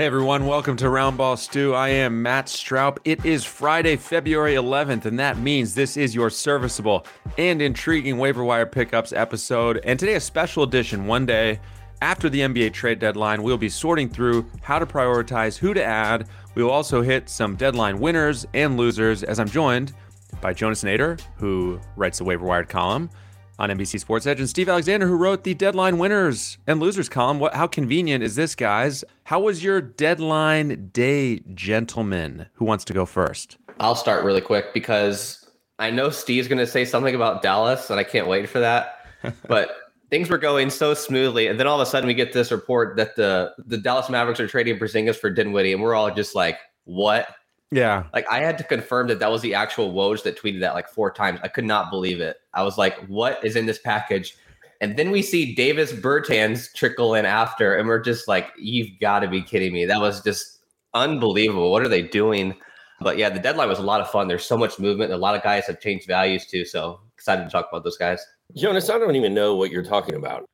Hey everyone, welcome to Roundball Stew. I am Matt Stroud. It is Friday, February 11th, and that means this is your serviceable and intriguing waiver wire pickups episode. And today, a special edition, one day after the NBA trade deadline. We'll be sorting through how to prioritize who to add. We will also hit some deadline winners and losers as I'm joined by Jonas Nader, who writes the waiver wired column on NBC Sports Edge, and Steve Alexander, who wrote the deadline winners and losers column. What? How convenient is this, guys? How was your deadline day, gentlemen? Who wants to go first? I'll start really quick because I know Steve's going to say something about Dallas, and I can't wait for that. but things were going so smoothly, and then all of a sudden we get this report that the the Dallas Mavericks are trading Porzingis for Dinwiddie, and we're all just like, "What?" Yeah. Like I had to confirm that that was the actual Woj that tweeted that like four times. I could not believe it. I was like, what is in this package? And then we see Davis Bertans trickle in after, and we're just like, you've got to be kidding me. That was just unbelievable. What are they doing? But yeah, the deadline was a lot of fun. There's so much movement. A lot of guys have changed values too. So excited to talk about those guys. Jonas, I don't even know what you're talking about.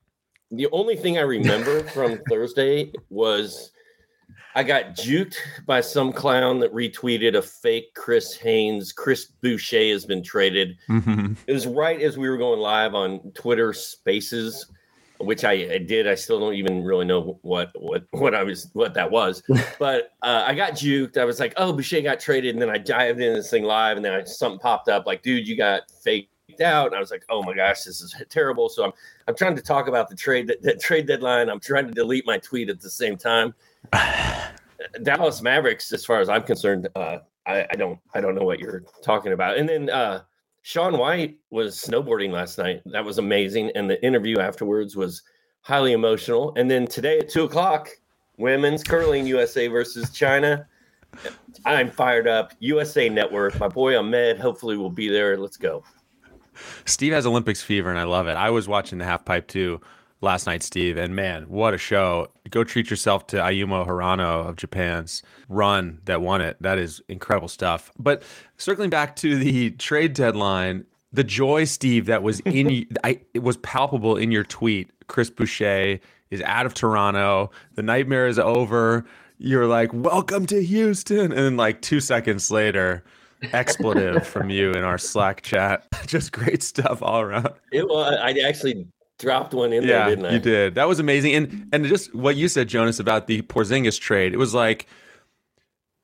The only thing I remember from Thursday was I got juked by some clown that retweeted a fake Chris Haynes. Chris Boucher has been traded. Mm-hmm. It was right as we were going live on Twitter Spaces, which I, I did. I still don't even really know what what what I was what that was. but uh, I got juked. I was like, "Oh, Boucher got traded," and then I dived into this thing live, and then I, something popped up like, "Dude, you got fake." out and I was like, "Oh my gosh, this is terrible." So I'm I'm trying to talk about the trade that trade deadline. I'm trying to delete my tweet at the same time. Dallas Mavericks, as far as I'm concerned, uh, I, I, don't I don't know what you're talking about. And then uh, Shaun White was snowboarding last night. That was amazing, and the interview afterwards was highly emotional. And then today at two o'clock, women's curling USA versus China. I'm fired up. USA Network. My boy Ahmed hopefully will be there. Let's go. Steve has Olympics fever, and I love it. I was watching the half pipe too last night, Steve, and man, what a show! Go treat yourself to Ayumu Hirano of Japan's run that won it. That is incredible stuff. But circling back to the trade deadline, the joy, Steve, that was in I it was palpable in your tweet. Chris Boucher is out of Toronto. The nightmare is over. You're like, welcome to Houston, and then like two seconds later expletive from you in our Slack chat. Just great stuff all around. It was. I actually dropped one in yeah, there, didn't I? You did. That was amazing. And and just what you said, Jonas, about the Porzingis trade. It was like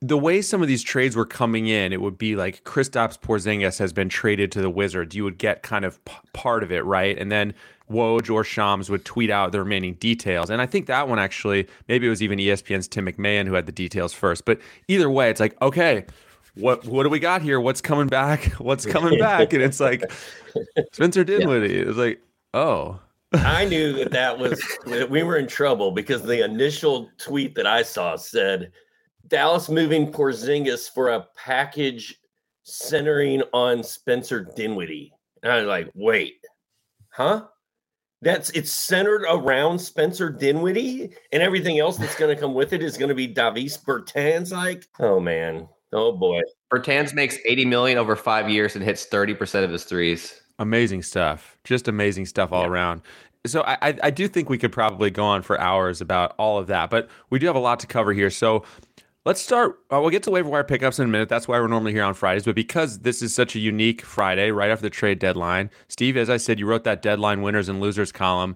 the way some of these trades were coming in, it would be like Kristaps Porzingis has been traded to the Wizards. You would get kind of p- part of it, right? And then Woj or Shams would tweet out the remaining details. And I think that one actually, maybe it was even ESPN's Tim McMahon who had the details first. But either way, it's like, okay, what what do we got here? What's coming back? What's coming back? And it's like Spencer Dinwiddie. Yeah. It's like, oh. I knew that that was that we were in trouble because the initial tweet that I saw said Dallas moving Porzingis for a package centering on Spencer Dinwiddie. And I was like, wait, huh? That's it's centered around Spencer Dinwiddie, and everything else that's going to come with it is going to be Davis Bertans. Like, oh man, oh boy. Bertans makes 80 million over five years and hits 30% of his threes. Amazing stuff. Just amazing stuff all yeah. around. So I, I do think we could probably go on for hours about all of that, but we do have a lot to cover here. So let's start. Uh, we'll get to waiver wire pickups in a minute. That's why we're normally here on Fridays. But because this is such a unique Friday, right after the trade deadline, Steve, as I said, you wrote that deadline winners and losers column.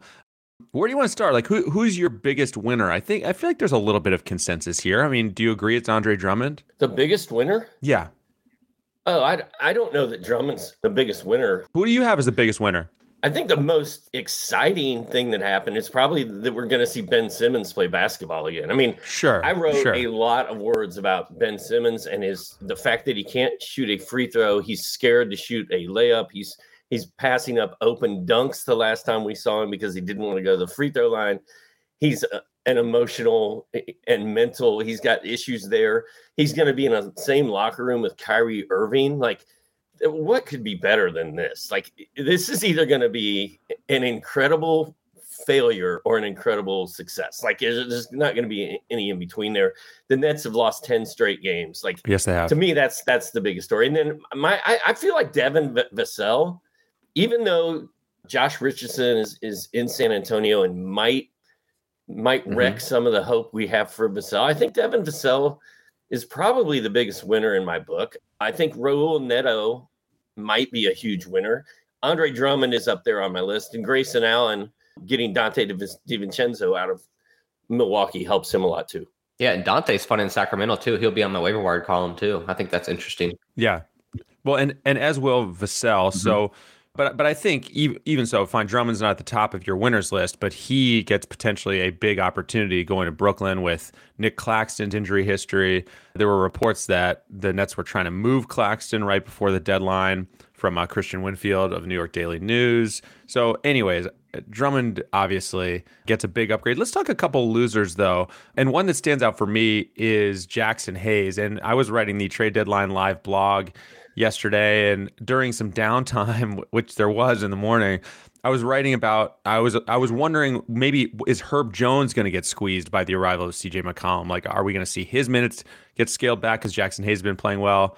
Where do you want to start? Like, who who's your biggest winner? I think I feel like there's a little bit of consensus here. I mean, do you agree it's Andre Drummond? The biggest winner? Yeah. Oh, I, I don't know that Drummond's the biggest winner. Who do you have as the biggest winner? I think the most exciting thing that happened is probably that we're going to see Ben Simmons play basketball again. I mean, sure. I wrote sure. a lot of words about Ben Simmons and his the fact that he can't shoot a free throw. He's scared to shoot a layup. He's He's passing up open dunks the last time we saw him because he didn't want to go to the free throw line. He's uh, uh, an emotional and mental. He's got issues there. He's going to be in the same locker room with Kyrie Irving. Like, what could be better than this? Like, this is either going to be an incredible failure or an incredible success. Like, there's not going to be any in between there. The Nets have lost ten straight games. Like, yes, they have. To me, that's that's the biggest story. And then my, I, I feel like Devin Vassell, even though Josh Richardson is is in San Antonio and might might mm-hmm. wreck some of the hope we have for Vassell. I think Devin Vassell is probably the biggest winner in my book. I think Raul Neto might be a huge winner. Andre Drummond is up there on my list, and Grayson Allen getting Donte DiVincenzo out of Milwaukee helps him a lot too. Yeah, and Dante's fun in Sacramento too. He'll be on the waiver wire column too. I think that's interesting. Yeah. Well, and and as will Vassell. Mm-hmm. So but but I think even, so, fine, Drummond's not at the top of your winners list, but he gets potentially a big opportunity going to Brooklyn with Nick Claxton's injury history. There were reports that the Nets were trying to move Claxton right before the deadline from uh, Kristian Winfield of New York Daily News. So, anyways, Drummond obviously gets a big upgrade. Let's talk a couple losers though. And one that stands out for me is Jaxson Hayes. And I was writing the trade deadline live blog yesterday and during some downtime which there was in the morning I was writing about I was I was wondering maybe is Herb Jones going to get squeezed by the arrival of CJ McCollum like are we going to see his minutes get scaled back cuz Jaxson Hayes has been playing well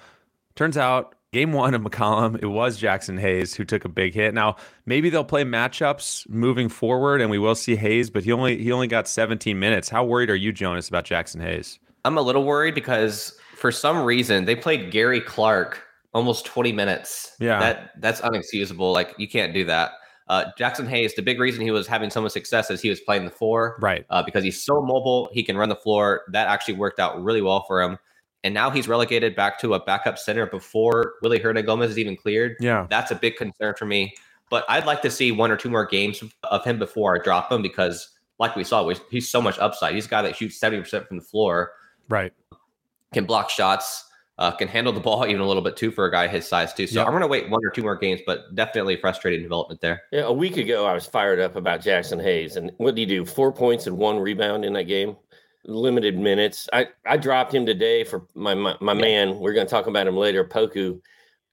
turns out game 1 of McCollum it was Jaxson Hayes who took a big hit now maybe they'll play matchups moving forward and we will see Hayes but he only he only got 17 minutes how worried are you Jonas about Jaxson Hayes I'm a little worried because for some reason they played Gary Clark almost 20 minutes. Yeah. That that's unexcusable. Like you can't do that. Uh, Jaxson Hayes, the big reason he was having so much success is he was playing the four. Right. Uh, because he's so mobile, he can run the floor. That actually worked out really well for him. And now he's relegated back to a backup center before Willy Hernangomez is even cleared. Yeah. That's a big concern for me. But I'd like to see one or two more games of him before I drop him because, like we saw, he's so much upside. He's a guy that shoots 70% from the floor. Right. Can block shots uh, can handle the ball even a little bit too for a guy his size too. So yep. I'm going to wait one or two more games, but definitely frustrating development there. Yeah, a week ago I was fired up about Jaxson Hayes, and what did he do? Four points and one rebound in that game. Limited minutes. I I dropped him today for my my, my yeah. man. We're going to talk about him later. Poku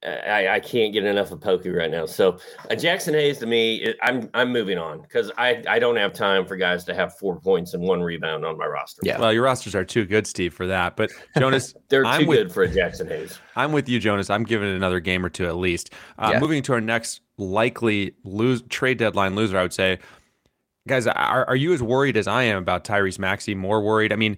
I, I can't get enough of Poku right now. So uh, Jaxson Hayes to me, I'm I'm moving on because I I don't have time for guys to have four points and one rebound on my roster. Yeah, well, your rosters are too good, Steve, for that. But Jonas, they're I'm too with, good for a Jaxson Hayes. I'm with you, Jonas. I'm giving it another game or two at least. Uh, yeah. Moving to our next likely lose trade deadline loser, I would say, guys, are are you as worried as I am about Tyrese Maxey? More worried? I mean,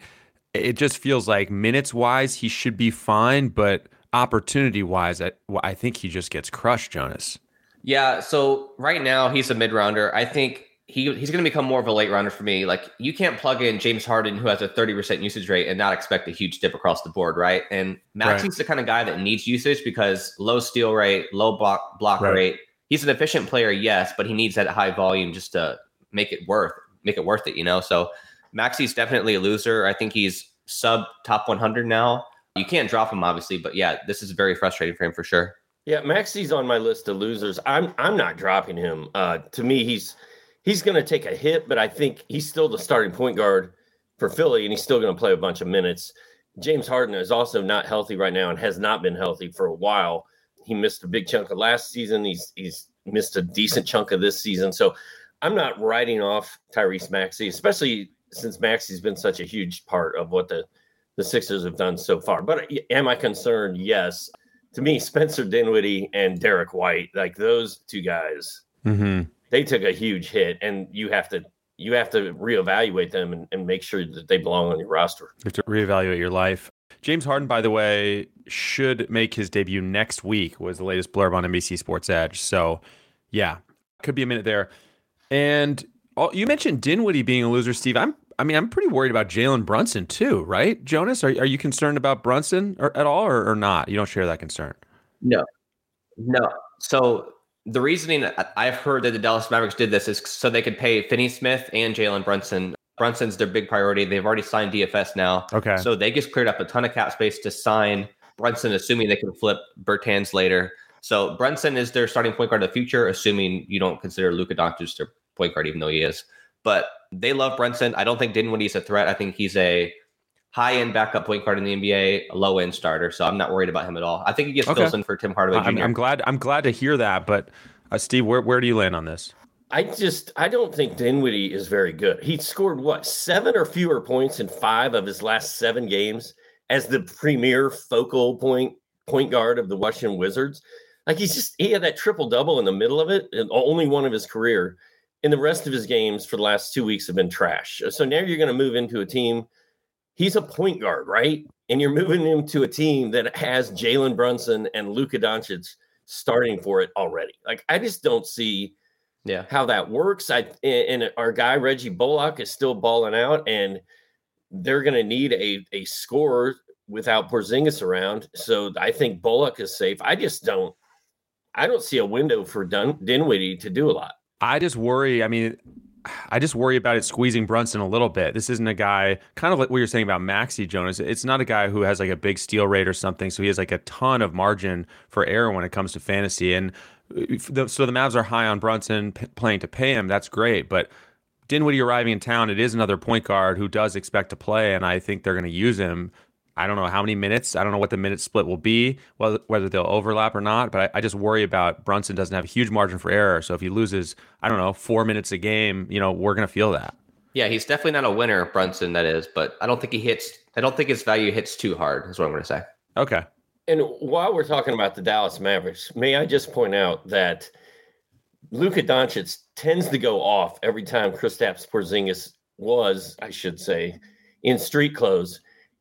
it just feels like minutes wise he should be fine, but opportunity wise, I, I think he just gets crushed, Jonas. Yeah. So right now he's a mid rounder. I think he he's going to become more of a late rounder for me. Like you can't plug in James Harden who has a 30% usage rate and not expect a huge dip across the board, right? And Maxey's right. the kind of guy that needs usage because low steal rate, low block block right. rate. He's an efficient player, yes, but he needs that high volume just to make it worth make it worth it, you know. So Maxey's definitely a loser. I think he's sub top 100 now. You can't drop him, obviously, but yeah, this is very frustrating for him for sure. Yeah, Maxey's on my list of losers. I'm I'm not dropping him. Uh, to me, he's he's going to take a hit, but I think he's still the starting point guard for Philly, and he's still going to play a bunch of minutes. James Harden is also not healthy right now and has not been healthy for a while. He missed a big chunk of last season. He's he's missed a decent chunk of this season. So I'm not writing off Tyrese Maxey, especially since Maxey's been such a huge part of what the the Sixers have done so far. But am I concerned? Yes. To me, Spencer Dinwiddie and Derrick White, like those two guys, mm-hmm. they took a huge hit, and you have to you have to reevaluate them and, and make sure that they belong on your roster. You have to reevaluate your life. James Harden, by the way, should make his debut next week. Was the latest blurb on NBC Sports Edge. So, yeah, could be a minute there. And oh, you mentioned Dinwiddie being a loser, Steve. I'm I mean, I'm pretty worried about Jalen Brunson too, right? Jonas, are, are you concerned about Brunson or, at all or, or not? You don't share that concern? No, no. So the reasoning I've heard that the Dallas Mavericks did this is so they could pay Finney Smith and Jalen Brunson. Brunson's their big priority. They've already signed DFS now. Okay. So they just cleared up a ton of cap space to sign Brunson, assuming they can flip Bertans later. So Brunson is their starting point guard of the future, assuming you don't consider Luka Doncic their point guard, even though he is. But they love Brunson. I don't think Dinwiddie's a threat. I think he's a high end backup point guard in the NBA, a low end starter. So I'm not worried about him at all. I think he gets okay. in for Tim Hardaway Jr. I'm, I'm, glad. I'm glad to hear that. But uh, Steve, where where do you land on this? I just I don't think Dinwiddie is very good. He scored what seven or fewer points in five of his last seven games as the premier focal point point guard of the Washington Wizards. Like he's just he had that triple double in the middle of it, and only one of his career. And the rest of his games for the last two weeks have been trash. Uh, so now you're going to move into a team. He's a point guard, right? And you're moving him to a team that has Jalen Brunson and Luka Doncic starting for it already. Like I just don't see yeah how that works. I and our guy Reggie Bullock is still balling out, and they're going to need a a scorer without Porzingis around. So I think Bullock is safe. I just don't. I don't see a window for Dun- Dinwiddie to do a lot. I just worry. I mean, I just worry about it squeezing Brunson a little bit. This isn't a guy, kind of like what you're saying about Maxey Jonas. It's not a guy who has like a big steal rate or something. So he has like a ton of margin for error when it comes to fantasy. And uh, the, so the Mavs are high on Brunson p- playing to pay him. That's great, but Dinwiddie arriving in town, it is another point guard who does expect to play, and I think they're going to use him. I don't know how many minutes. I don't know what the minute split will be, whether, whether they'll overlap or not. But I, I, just worry about Brunson doesn't have a huge margin for error. So if he loses, I don't know, four minutes a game, you know, we're going to feel that. Yeah, he's definitely not a winner, Brunson. That is, but I don't think he hits. I don't think his value hits too hard. Is what I'm going to say. Okay. And while we're talking about the Dallas Mavericks, may I just point out that Luka Doncic tends to go off every time Kristaps Porzingis was, I should say, in street clothes.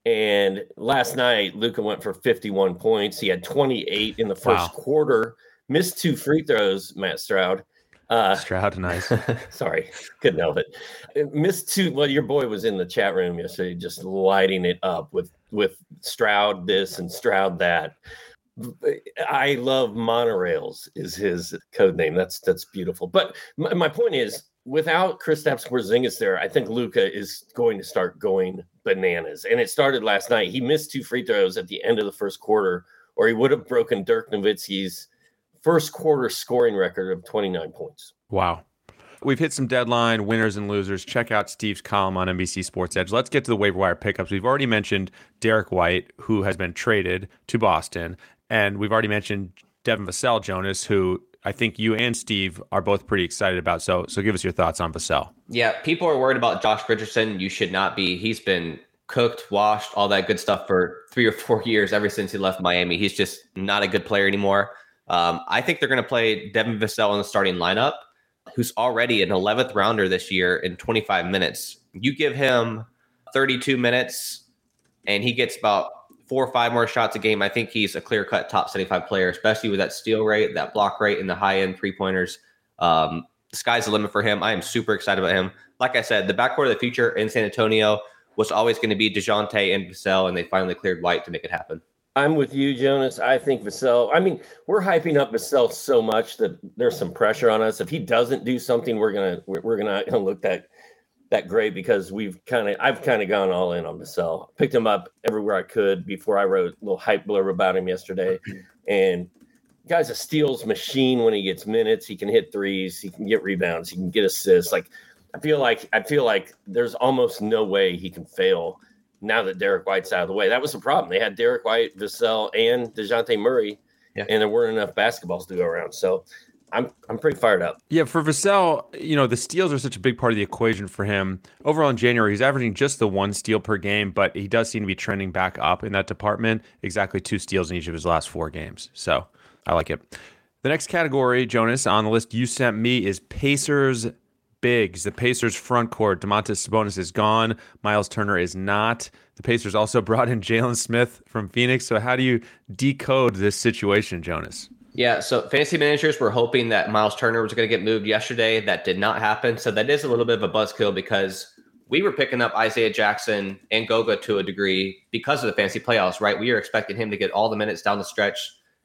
And last night, Luka went for 51 points. He had 28 in the first wow. quarter, missed two free throws, Matt Stroud. Uh, Stroud, nice. sorry, couldn't help it. Missed two. Well, your boy was in the chat room yesterday, just lighting it up with with Stroud this and Stroud that. I love monorails is his code name. That's that's beautiful. But my, my point is, without Kristaps Porzingis there, I think Luka is going to start going bananas. And it started last night. He missed two free throws at the end of the first quarter, or he would have broken Dirk Nowitzki's first quarter scoring record of 29 points. Wow. We've hit some deadline winners and losers. Check out Steve's column on NBC Sports Edge. Let's get to the waiver wire pickups. We've already mentioned Derrick White, who has been traded to Boston, and we've already mentioned Devin Vassell Jonas, who I think you and Steve are both pretty excited about. So, so give us your thoughts on Vassell. Yeah, people are worried about Josh Richardson. You should not be. He's been cooked, washed, all that good stuff for three or four years ever since he left Miami. He's just not a good player anymore. Um, I think they're going to play Devin Vassell in the starting lineup who's already an 11th rounder this year in 25 minutes. You give him 32 minutes and he gets about four or five more shots a game. I think he's a clear cut top 75 player, especially with that steal rate, that block rate, and the high end three pointers. Um, the sky's the limit for him. I am super excited about him. Like I said, the backcourt of the future in San Antonio was always going to be DeJounte and Vassell, and they finally cleared White to make it happen. I'm with you, Jonas. I think Vassell. I mean, we're hyping up Vassell so much that there's some pressure on us. If he doesn't do something, we're gonna we're, gonna look that that great because we've kind of I've kind of gone all in on Vassell. Picked him up everywhere I could before I wrote a little hype blurb about him yesterday, and guy's a steals machine when he gets minutes. He can hit threes. He can get rebounds. He can get assists. Like I feel like I feel like there's almost no way he can fail now that Derrick White's out of the way. That was the problem. They had Derek White, Vassell, and DeJounte Murray, yeah. and there weren't enough basketballs to go around. So I'm I'm pretty fired up. Yeah, for Vassell, you know, the steals are such a big part of the equation for him. Overall in January, he's averaging just the one steal per game, but he does seem to be trending back up in that department. Exactly two steals in each of his last four games. So I like it. The next category, Jonas, on the list you sent me is Pacers bigs. The Pacers front court, Domantas Sabonis is gone. Miles Turner is not. The Pacers also brought in Jalen Smith from Phoenix. So how do you decode this situation, Jonas? Yeah, so fantasy managers were hoping that Miles Turner was going to get moved yesterday. That did not happen. So that is a little bit of a buzzkill because we were picking up Isaiah Jackson and Goga to a degree because of the fantasy playoffs, right? We are expecting him to get all the minutes down the stretch.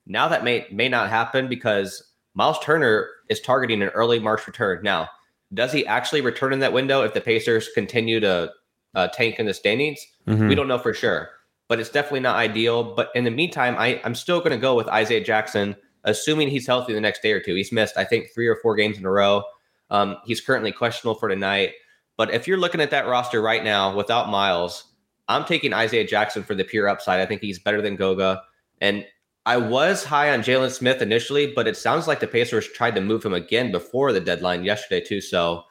Now that may may not happen because Miles Turner is targeting an early March return. Now, does he actually return in that window if the Pacers continue to uh, tank in the standings? Mm-hmm. We don't know for sure, but it's definitely not ideal. But in the meantime, I, I'm still going to go with Isaiah Jackson assuming he's healthy the next day or two. He's missed, I think, three or four games in a row. Um, he's currently questionable for tonight. But if you're looking at that roster right now without Miles, I'm taking Isaiah Jackson for the pure upside. I think he's better than Goga. And I was high on Jalen Smith initially, but it sounds like the Pacers tried to move him again before the deadline yesterday, too. So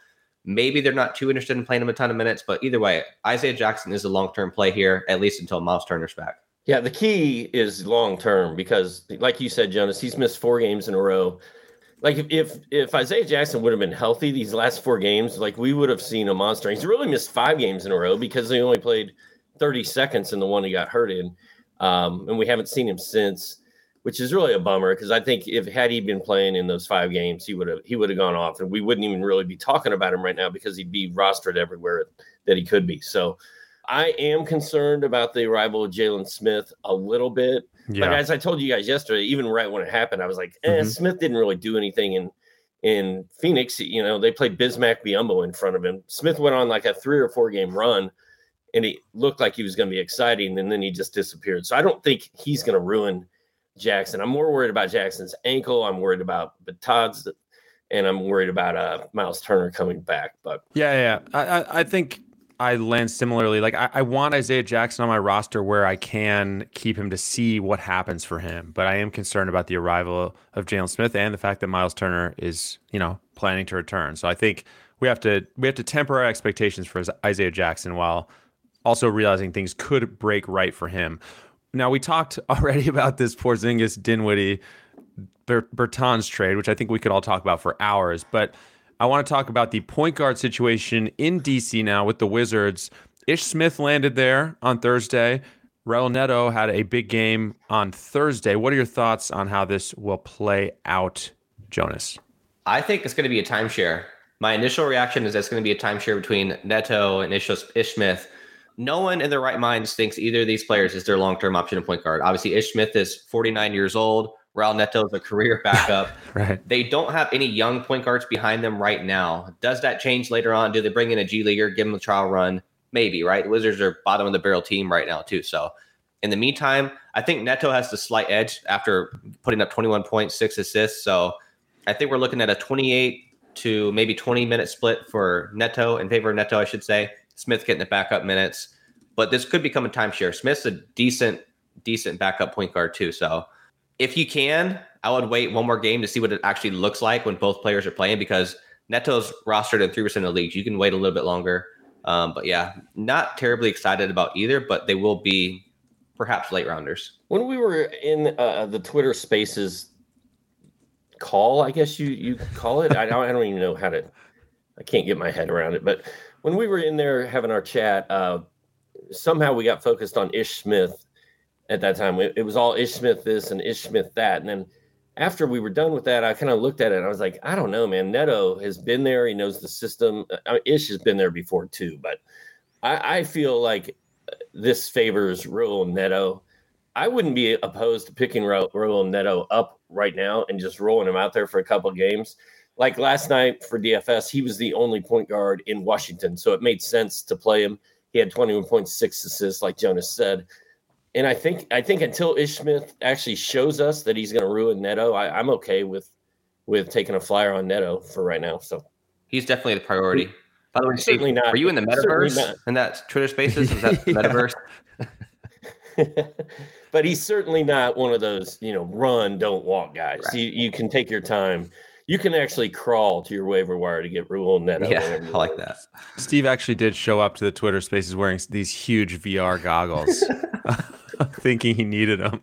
maybe they're not too interested in playing him a ton of minutes. But either way, Isaiah Jackson is a long term play here, at least until Miles Turner's back. Yeah, the key is long term because, like you said, Jonas, he's missed four games in a row. Like if, if if Isaiah Jackson would have been healthy these last four games, like we would have seen a monster. He's really missed five games in a row because he only played 30 seconds in the one he got hurt in, um, and we haven't seen him since, which is really a bummer because I think if had he been playing in those five games, he would have he would have gone off, and we wouldn't even really be talking about him right now because he'd be rostered everywhere that he could be. So I am concerned about the arrival of Jalen Smith a little bit. Yeah. But as I told you guys yesterday, even right when it happened, I was like, eh, mm-hmm. Smith didn't really do anything in in Phoenix. You know, they played Bismack Biyombo in front of him. Smith went on like a three or four game run and he looked like he was going to be exciting, and then he just disappeared. So I don't think he's going to ruin Jackson. I'm more worried about Jackson's ankle. I'm worried about Todd's, and I'm worried about uh, Miles Turner coming back. But yeah, yeah, I, I think I land similarly. Like I, I, want Isaiah Jackson on my roster where I can keep him to see what happens for him. But I am concerned about the arrival of Jalen Smith and the fact that Miles Turner is, you know, planning to return. So I think we have to we have to temper our expectations for Isaiah Jackson while also realizing things could break right for him. Now we talked already about this Porzingis Dinwiddie Bertans trade, which I think we could all talk about for hours, but I want to talk about the point guard situation in DC now with the Wizards. Ish Smith landed there on Thursday. Raul Neto had a big game on Thursday. What are your thoughts on how this will play out, Jonas? I think it's going to be a timeshare. My initial reaction is it's going to be a timeshare between Neto and Ish, Ish Smith. No one in their right minds thinks either of these players is their long term option at point guard. Obviously, Ish Smith is 49 years old. Raul Neto is a career backup. right. They don't have any young point guards behind them right now. Does that change later on? Do they bring in a G leaguer, give them a trial run? Maybe, right? The Wizards are bottom of the barrel team right now, too. So in the meantime, I think Neto has the slight edge after putting up 21 points, six assists. So I think we're looking at a 28 to maybe 20 minute split for Neto in favor of Neto, I should say. Smith getting the backup minutes. But this could become a timeshare. Smith's a decent, decent backup point guard, too. So if you can, I would wait one more game to see what it actually looks like when both players are playing because Neto's rostered in three percent of the leagues. You can wait a little bit longer. Um, but yeah, not terribly excited about either, but they will be perhaps late rounders. When we were in uh, the Twitter Spaces call, I guess you you call it. I don't, I don't even know how to. I can't get my head around it. But when we were in there having our chat, uh, somehow we got focused on Ish Smith at that time. It, it was all Ish Smith this and Ish Smith that. And then after we were done with that, I kind of looked at it and I was like, I don't know, man. Neto has been there. He knows the system. Uh, I mean, Ish has been there before too, but I, I feel like this favors Raul Neto. I wouldn't be opposed to picking Raul Neto up right now and just rolling him out there for a couple games. Like last night for DFS, he was the only point guard in Washington, so it made sense to play him. He had 21.6 assists, like Jonas said and I think I think until Ish Smith actually shows us that he's going to ruin Neto, I, am okay with with taking a flyer on Neto for right now. So he's definitely the priority. By the way, certainly not. Are you in the metaverse in that Twitter Spaces? Is that metaverse? but he's certainly not one of those you know run don't walk guys. Right. You you can take your time. You can actually crawl to your waiver wire to get Raul Neto. Yeah, I like that. Steve actually did show up to the Twitter Spaces wearing these huge VR goggles. thinking he needed them.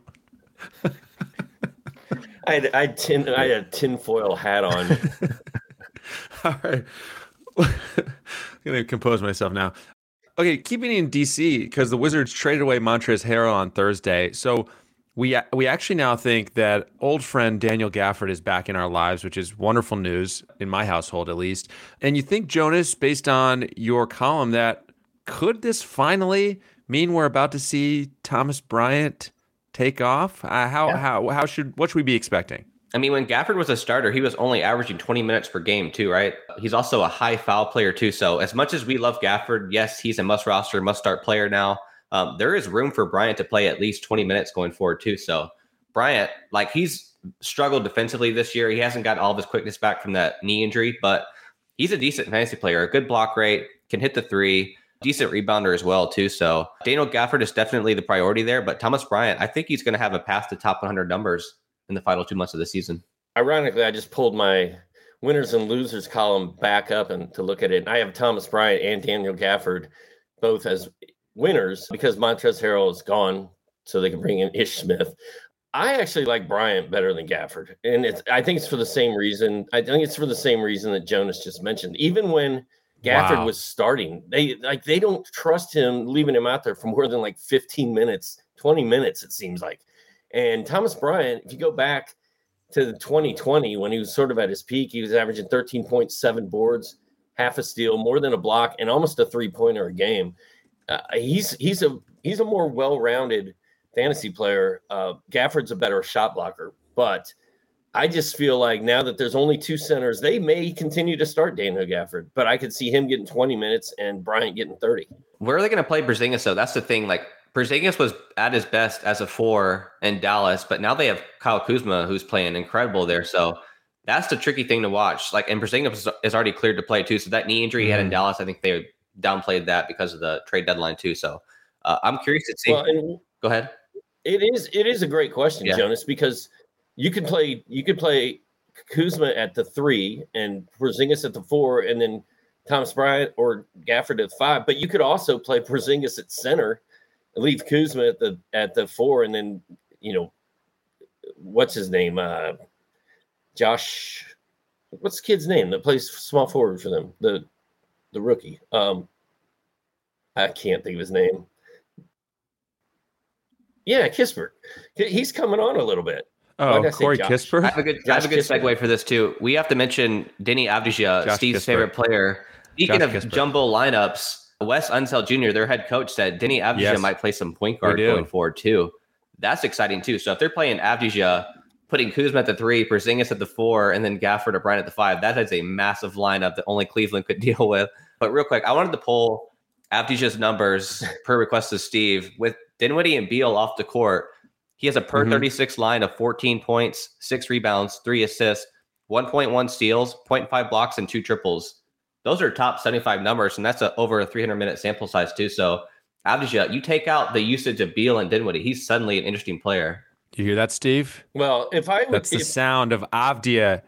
I had, I, tin, I had a tinfoil hat on. All right. I'm going to compose myself now. Okay, keeping in DC, because the Wizards traded away Montrezl Harrell on Thursday. So we we actually now think that old friend Daniel Gafford is back in our lives, which is wonderful news in my household at least. And you think Jonas, based on your column, that could this finally mean we're about to see Thomas Bryant take off? Uh, how yeah. how how should what should we be expecting? I mean, when Gafford was a starter, he was only averaging 20 minutes per game, too, right? He's also a high foul player, too. So, as much as we love Gafford, yes, he's a must roster, must start player now. Um, there is room for Bryant to play at least 20 minutes going forward, too. So, Bryant, like, he's struggled defensively this year. He hasn't got all of his quickness back from that knee injury, but he's a decent fantasy player, a good block rate, can hit the three, decent rebounder as well too. So Daniel Gafford is definitely the priority there, but Thomas Bryant, I think he's going to have a path to top 100 numbers in the final two months of the season. Ironically, I just pulled my winners and losers column back up and to look at it. And I have Thomas Bryant and Daniel Gafford both as winners because Montrezl Harrell is gone, so they can bring in Ish Smith. I actually like Bryant better than Gafford, and it's I think it's for the same reason. I think it's for the same reason that Jonas just mentioned. Even when Gafford wow. was starting, they like they don't trust him leaving him out there for more than like 15 minutes, 20 minutes, it seems like. And Thomas Bryant, if you go back to the 2020 when he was sort of at his peak, he was averaging 13.7 boards, half a steal, more than a block, and almost a three pointer a game. Uh, he's he's a he's a more well-rounded fantasy player. Uh, Gafford's a better shot blocker, but I just feel like now that there's only two centers, they may continue to start Daniel Gafford, but I could see him getting 20 minutes and Bryant getting 30. Where are they going to play Porzingis? though? That's the thing. Like Porzingis was at his best as a four in Dallas, but now they have Kyle Kuzma who's playing incredible there. So that's the tricky thing to watch. Like, and Porzingis is already cleared to play too. So that knee injury he had in mm-hmm. Dallas, I think they downplayed that because of the trade deadline too. So uh, I'm curious to see. Well, Go ahead. It is it is a great question, yeah. Jonas, because you could play you could play Kuzma at the three and Porzingis at the four, and then Thomas Bryant or Gafford at five. But you could also play Porzingis at center, leave Kuzma at the at the four, and then you know what's his name, uh, Josh. What's the kid's name that plays small forward for them? The the rookie. Um, I can't think of his name. Yeah, Kispert. He's coming on a little bit. Oh, Corey Kispert. I have a good, I have a good segue for this too. We have to mention Deni Avdija, Josh Steve's Kispert. favorite player. Speaking Josh of Kispert. jumbo lineups, Wes Unseld Jr., their head coach, said Deni Avdija yes. might play some point guard going forward too. That's exciting too. So if they're playing Avdija, putting Kuzma at the three, Porzingis at the four, and then Gafford or Bryant at the five, that is a massive lineup that only Cleveland could deal with. But real quick, I wanted to pull Avdija's numbers per request of Steve with Dinwiddie and Beal off the court. He has a per mm-hmm. 36 line of 14 points, six rebounds, three assists, 1.1 steals, 0.5 blocks, and two triples. Those are top 75 numbers, and that's a, over a 300 minute sample size, too. So, Avdija, you take out the usage of Beal and Dinwiddie, he's suddenly an interesting player. You hear that, Steve? Well, if I would, that's the if, sound of Avdija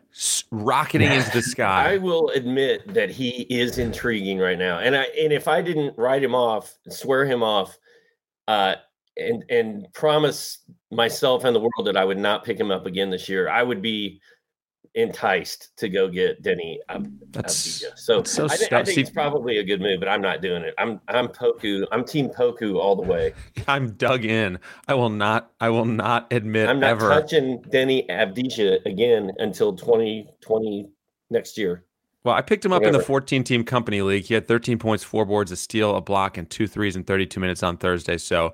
rocketing into the sky. I will admit that he is intriguing right now, and I and if I didn't write him off, swear him off, uh, and and promise myself and the world that I would not pick him up again this year, I would be enticed to go get Deni that's, So, that's so I, th- I, think it's probably a good move, but I'm not doing it. I'm I'm Poku. I'm Team Poku all the way. I'm dug in. I will not. I will not admit. I'm not ever. touching Deni Avdija again until 2020 next year. Well, I picked him up Whatever. in the 14 team company league. He had 13 points, four boards, a steal, a block, and two threes in 32 minutes on Thursday. So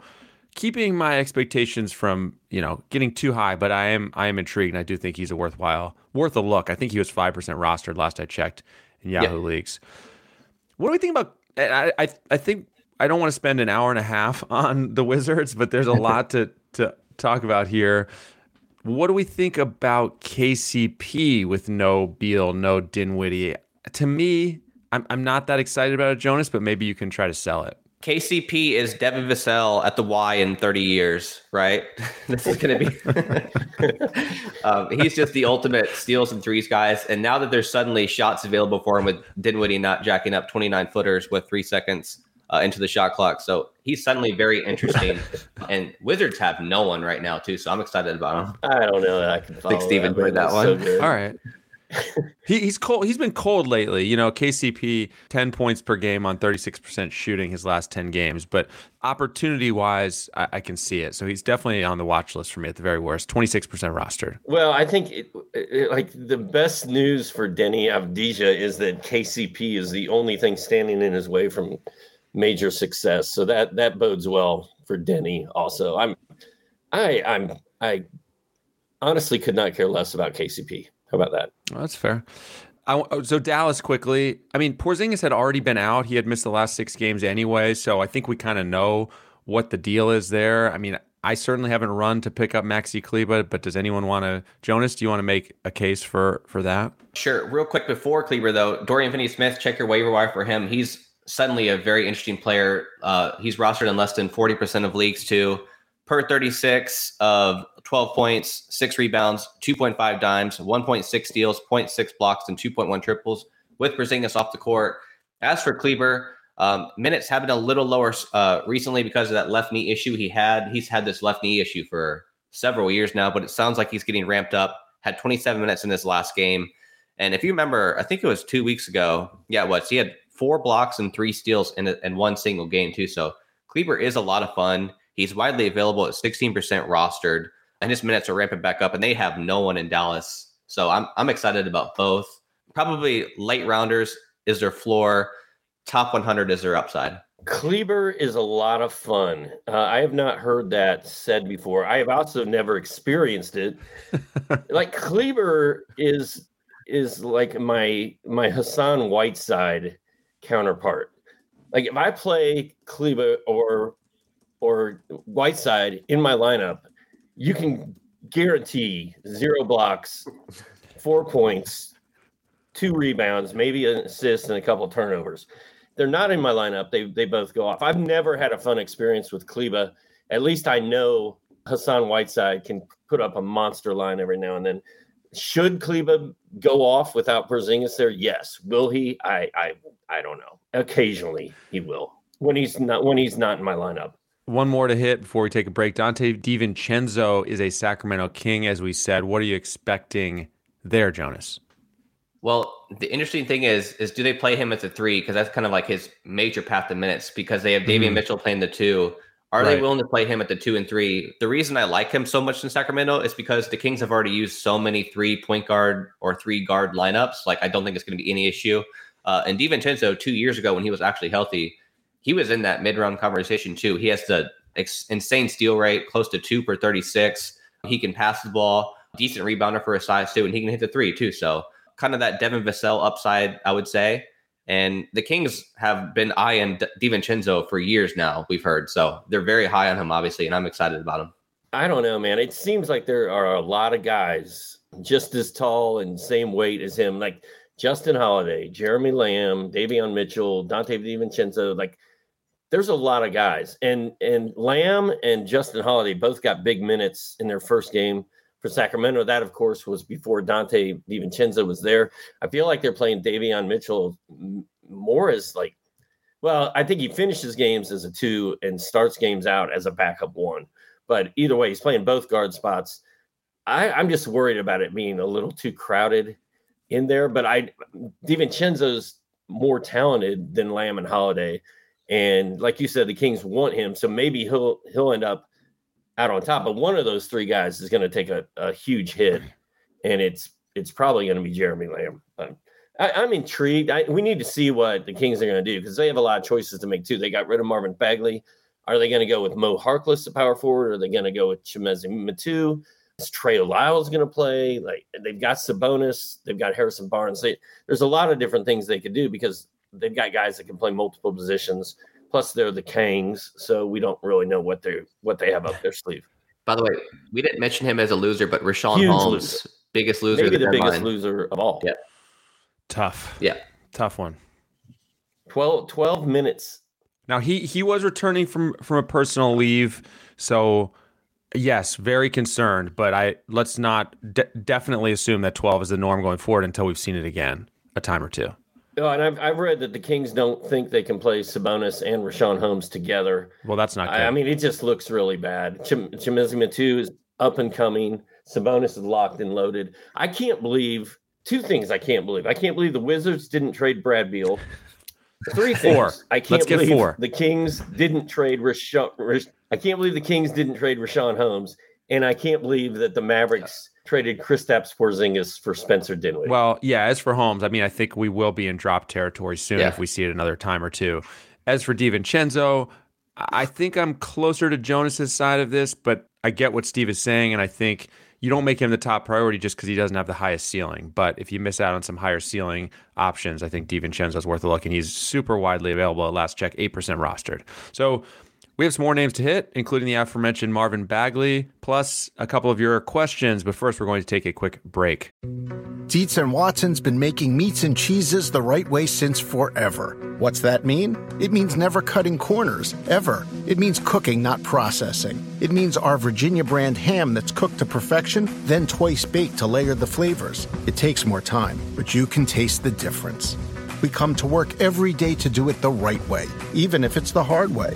keeping my expectations from you know getting too high, but I am I am intrigued. And I do think he's a worthwhile worth a look. I think he was five percent rostered last I checked in Yahoo yeah. leagues. What do we think about? I, I I think I don't want to spend an hour and a half on the Wizards, but there's a lot to to talk about here. What do we think about KCP with no Beal, no Dinwiddie? To me, I'm I'm not that excited about it, Jonas, but maybe you can try to sell it. KCP is Devin Vassell at the Y in 30 years, right? this is going to be. um, he's just the ultimate steals and threes guys. And now that there's suddenly shots available for him with Dinwiddie not jacking up 29 footers with three seconds uh, into the shot clock. So he's suddenly very interesting. and Wizards have no one right now, too. So I'm excited about him. I don't know that I can follow I think Steven heard that, one. So All right he, he's cold. He's been cold lately. You know, KCP ten points per game on thirty six percent shooting his last ten games. But opportunity wise, I, I, can see it. So he's definitely on the watch list for me at the very worst. Twenty six percent rostered. Well, I think it, it, like the best news for Deni Avdija is that KCP is the only thing standing in his way from major success. So that that bodes well for Deni. Also, I'm I I'm I honestly could not care less about KCP. How about that? Well, that's fair. I, so Dallas quickly. I mean, Porzingis had already been out. He had missed the last six games anyway. So I think we kind of know what the deal is there. I mean, I certainly haven't run to pick up Maxi Kleber, but does anyone want to? Jonas, do you want to make a case for for that? Sure. Real quick before Kleber, though, Dorian Finney-Smith, check your waiver wire for him. He's suddenly a very interesting player. Uh, he's rostered in less than 40% of leagues, too. Per 36 of 12 points, six rebounds, 2.5 dimes, 1.6 steals, 0.6 blocks, and 2.1 triples with Porzingis off the court. As for Kleber, um, minutes have been a little lower uh, recently because of that left knee issue he had. He's had this left knee issue for several years now, but it sounds like he's getting ramped up. Had 27 minutes in this last game. And if you remember, I think it was two weeks ago. Yeah, it was. He had four blocks and three steals in, a, in one single game, too. So Kleber is a lot of fun. He's widely available at 16% rostered, and his minutes are ramping back up, and they have no one in Dallas. So I'm, I'm excited about both. Probably late rounders is their floor top 100 is their upside. Kleber is a lot of fun. Uh, I have not heard that said before. I have also never experienced it. like Kleber is is like my my Hassan Whiteside counterpart. Like if I play Kleber or or Whiteside in my lineup, you can guarantee zero blocks, four points, two rebounds, maybe an assist, and a couple turnovers they're not in my lineup. They they both go off. I've never had a fun experience with Kleber. At least I know Hassan Whiteside can put up a monster line every now and then. Should Kleber go off without Porzingis there? Yes. Will he? I I I don't know. Occasionally he will. When he's not when he's not in my lineup. One more to hit before we take a break. Donte DiVincenzo is a Sacramento King, as we said. What are you expecting there, Jonas? Well, the interesting thing is, is do they play him as a three? Because that's kind of like his major path to minutes. Because they have mm-hmm. Mitchell playing the two. Are right. they willing to play him at the two and three? The reason I like him so much in Sacramento is because the Kings have already used so many three point guard or three guard lineups. Like I don't think it's going to be any issue. Uh, and DiVincenzo, two years ago when he was actually healthy, he was in that mid round conversation too. He has the ex- insane steal rate, close to two per thirty six. He can pass the ball, decent rebounder for his size too, and he can hit the three too. So kind of that Devin Vassell upside, I would say. And the Kings have been eyeing DiVincenzo for years now, we've heard. So they're very high on him, obviously, and I'm excited about him. I don't know, man. It seems like there are a lot of guys just as tall and same weight as him, like Justin Holiday, Jeremy Lamb, Davion Mitchell, Donte DiVincenzo. Like there's a lot of guys. And and Lamb and Justin Holiday both got big minutes in their first game for Sacramento. That, of course, was before Donte DiVincenzo was there. I feel like they're playing Davion Mitchell more as like, well, I think he finishes games as a two and starts games out as a backup one. But either way, he's playing both guard spots. I, I'm just worried about it being a little too crowded in there. But I, DiVincenzo's more talented than Lamb and Holiday. And like you said, the Kings want him, so maybe he'll he'll end up out on top. But one of those three guys is going to take a, a huge hit, and it's it's probably going to be Jeremy Lamb. I, am intrigued. I, we need to see what the Kings are going to do because they have a lot of choices to make too. They got rid of Marvin Bagley. Are they going to go with Mo Harkless, the power forward? Or are they going to go with Chimezie Metu? Is Trey Lyles going to play? Like they've got Sabonis, they've got Harrison Barnes. They, there's a lot of different things they could do because they've got guys that can play multiple positions. Plus, they're the Kangs, so we don't really know what they what they have up their sleeve. By the way, we didn't mention him as a loser, but Richaun Huge Holmes, loser. biggest loser, maybe the biggest loser of all. Yeah, tough. Yeah, tough one. 12, 12 minutes. Now he he was returning from from a personal leave, so yes, very concerned. But I let's not de- definitely assume that twelve is the norm going forward until we've seen it again a time or two. Oh, and I've, I've read that the Kings don't think they can play Sabonis and Richaun Holmes together. Well, that's not. I, I, mean, it just looks really bad. Chim, Chimezie Metu is up and coming. Sabonis is locked and loaded. I can't believe two things. I can't believe. I can't believe the Wizards didn't trade Brad Beal. Three things. Four. I can't Let's believe four. the Kings didn't trade Richaun. I can't believe the Kings didn't trade Richaun Holmes, and I can't believe that the Mavericks traded Kristaps Porzingis for Spencer Dinwiddie. Well, yeah. As for Holmes, I mean, I think we will be in drop territory soon yeah. if we see it another time or two. As for DiVincenzo, I think I'm closer to Jonas's side of this, but I get what Steve is saying, and I think you don't make him the top priority just because he doesn't have the highest ceiling. But if you miss out on some higher ceiling options, I think DiVincenzo is worth a look, and he's super widely available at last check, eight percent rostered. So We have some more names to hit, including the aforementioned Marvin Bagley, plus a couple of your questions. But first, we're going to take a quick break. Dietz and Watson's been making meats and cheeses the right way since forever. What's that mean? It means never cutting corners, ever. It means cooking, not processing. It means our Virginia brand ham that's cooked to perfection, then twice baked to layer the flavors. It takes more time, but you can taste the difference. We come to work every day to do it the right way, even if it's the hard way.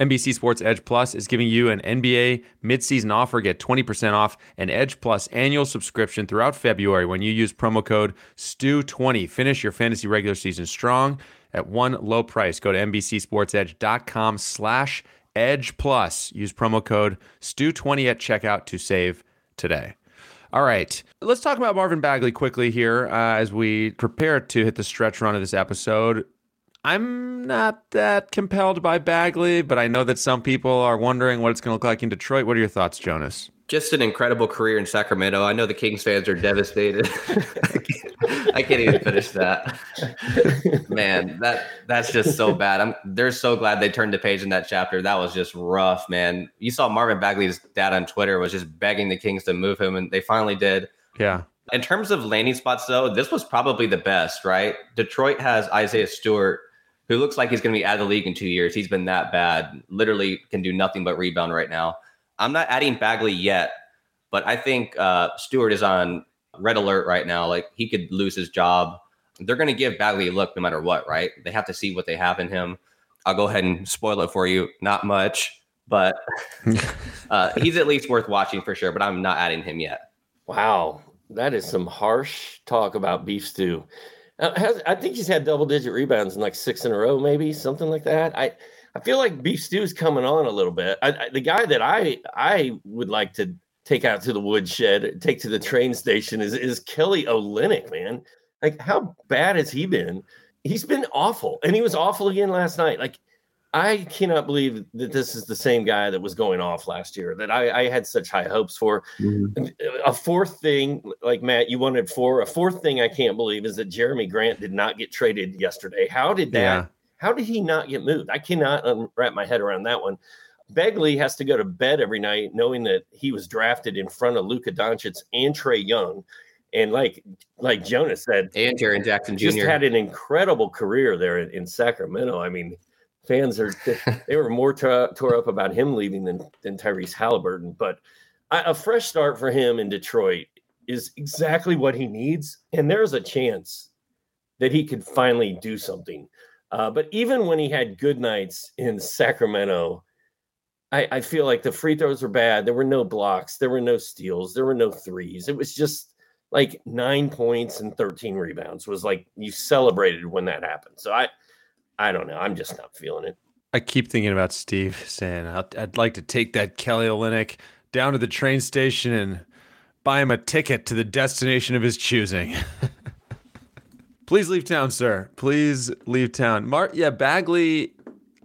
NBC Sports Edge Plus is giving you an NBA midseason offer. Get 20% off an Edge Plus annual subscription throughout February when you use promo code STU20. Finish your fantasy regular season strong at one low price. Go to NBCSportsEdge.com slash Edge Plus. Use promo code STU20 at checkout to save today. All right, let's talk about Marvin Bagley quickly here uh, as we prepare to hit the stretch run of this episode. I'm not that compelled by Bagley, but I know that some people are wondering what it's going to look like in Detroit. What are your thoughts, Jonas? Just an incredible career in Sacramento. I know the Kings fans are devastated. I can't even finish that. man, that that's just so bad. I'm they're so glad they turned the page in that chapter. That was just rough, man. You saw Marvin Bagley's dad on Twitter was just begging the Kings to move him, and they finally did. Yeah. In terms of landing spots, though, this was probably the best, right? Detroit has Isaiah Stewart who looks like he's going to be out of the league in two years. He's been that bad, literally can do nothing but rebound right now. I'm not adding Bagley yet, but I think uh, Stewart is on red alert right now. Like he could lose his job. They're going to give Bagley a look no matter what, right? They have to see what they have in him. I'll go ahead and spoil it for you. Not much, but uh, he's at least worth watching for sure. But I'm not adding him yet. Wow, that is some harsh talk about beef stew. Uh, has, I think he's had double digit rebounds in like six in a row, maybe something like that. I I feel like Beef Stew's coming on a little bit. I, I, the guy that I I would like to take out to the woodshed, take to the train station is is Kelly Olynyk, man. Like how bad has he been? He's been awful, and he was awful again last night. Like I cannot believe that this is the same guy that was going off last year that I, I had such high hopes for. Mm-hmm. A fourth thing, like Matt, you wanted four. A fourth thing I can't believe is that Jerami Grant did not get traded yesterday. How did that? Yeah. How did he not get moved? I cannot wrap my head around that one. Bagley has to go to bed every night knowing that he was drafted in front of Luka Doncic and Trae Young. And like like Jonas said, and Jaren Jackson Jr. just had an incredible career there in, in Sacramento. I mean, fans are they were more tore, tore up about him leaving than than Tyrese Halliburton. But I, a fresh start for him in Detroit is exactly what he needs, and there's a chance that he could finally do something. Uh, but even when he had good nights in Sacramento, I, I feel like the free throws were bad. There were no blocks, there were no steals, there were no threes. It was just like nine points and 13 rebounds was like you celebrated when that happened. So I I don't know. I'm just not feeling it. I keep thinking about Steve saying, I'd like to take that Kelly Olynyk down to the train station and buy him a ticket to the destination of his choosing. Please leave town, sir. Please leave town. Mark, yeah, Bagley.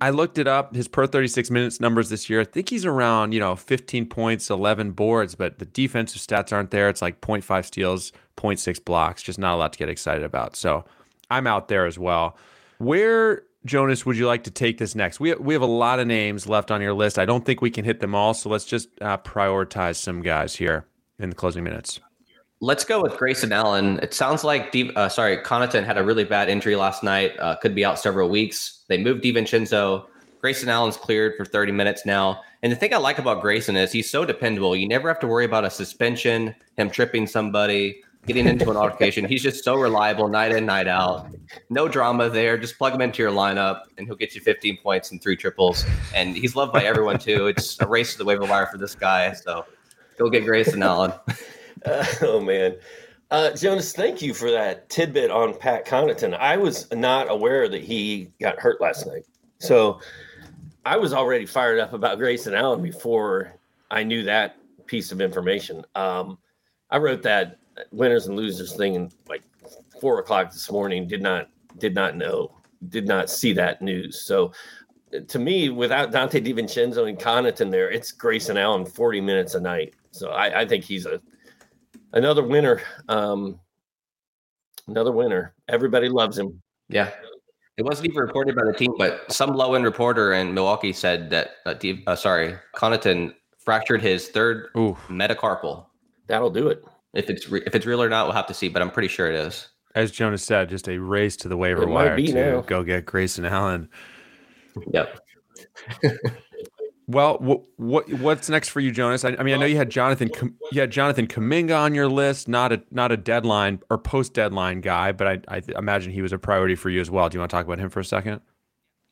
I looked it up. His per 36 minutes numbers this year. I think he's around, you know, 15 points, 11 boards, but the defensive stats aren't there. It's like 0.5 steals, 0.6 blocks. Just not a lot to get excited about. So I'm out there as well. Where Jonas, would you like to take this next? We we have a lot of names left on your list. I don't think we can hit them all, so let's just uh, prioritize some guys here in the closing minutes. Let's go with Grayson Allen. It sounds like D, uh, sorry, Connaughton had a really bad injury last night. Uh, could be out several weeks. They moved DiVincenzo. Grayson Allen's cleared for 30 minutes now. And the thing I like about Grayson is he's so dependable. You never have to worry about a suspension, him tripping somebody, getting into an altercation. He's just so reliable night in, night out. No drama there. Just plug him into your lineup and he'll get you 15 points and three triples. And he's loved by everyone too. It's a race to the waiver wire for this guy. So go get Grayson Allen. Uh, oh man. Uh, Jonas, thank you for that tidbit on Pat Connaughton. I was not aware that he got hurt last night. So I was already fired up about Grayson Allen before I knew that piece of information. Um, I wrote that winners and losers thing in like four o'clock this morning. Did not did not know did not see that news. So to me, without Donte DiVincenzo and Connaughton there, it's Grayson Allen forty minutes a night. So I, I think he's a another winner. Um, another winner. Everybody loves him. Yeah. It wasn't even reported by the team, but some low end reporter in Milwaukee said that, uh, uh, sorry, Connaughton fractured his third Ooh. metacarpal. That'll do it. If it's re- if it's real or not, we'll have to see. But I'm pretty sure it is. As Jonas said, just a race to the waiver it wire to now. go get Grayson Allen. Yep. well, what, what what's next for you, Jonas? I, I mean, I know you had Jonathan you had Jonathan Kuminga on your list, not a not a deadline or post deadline guy, but I, I imagine he was a priority for you as well. Do you want to talk about him for a second?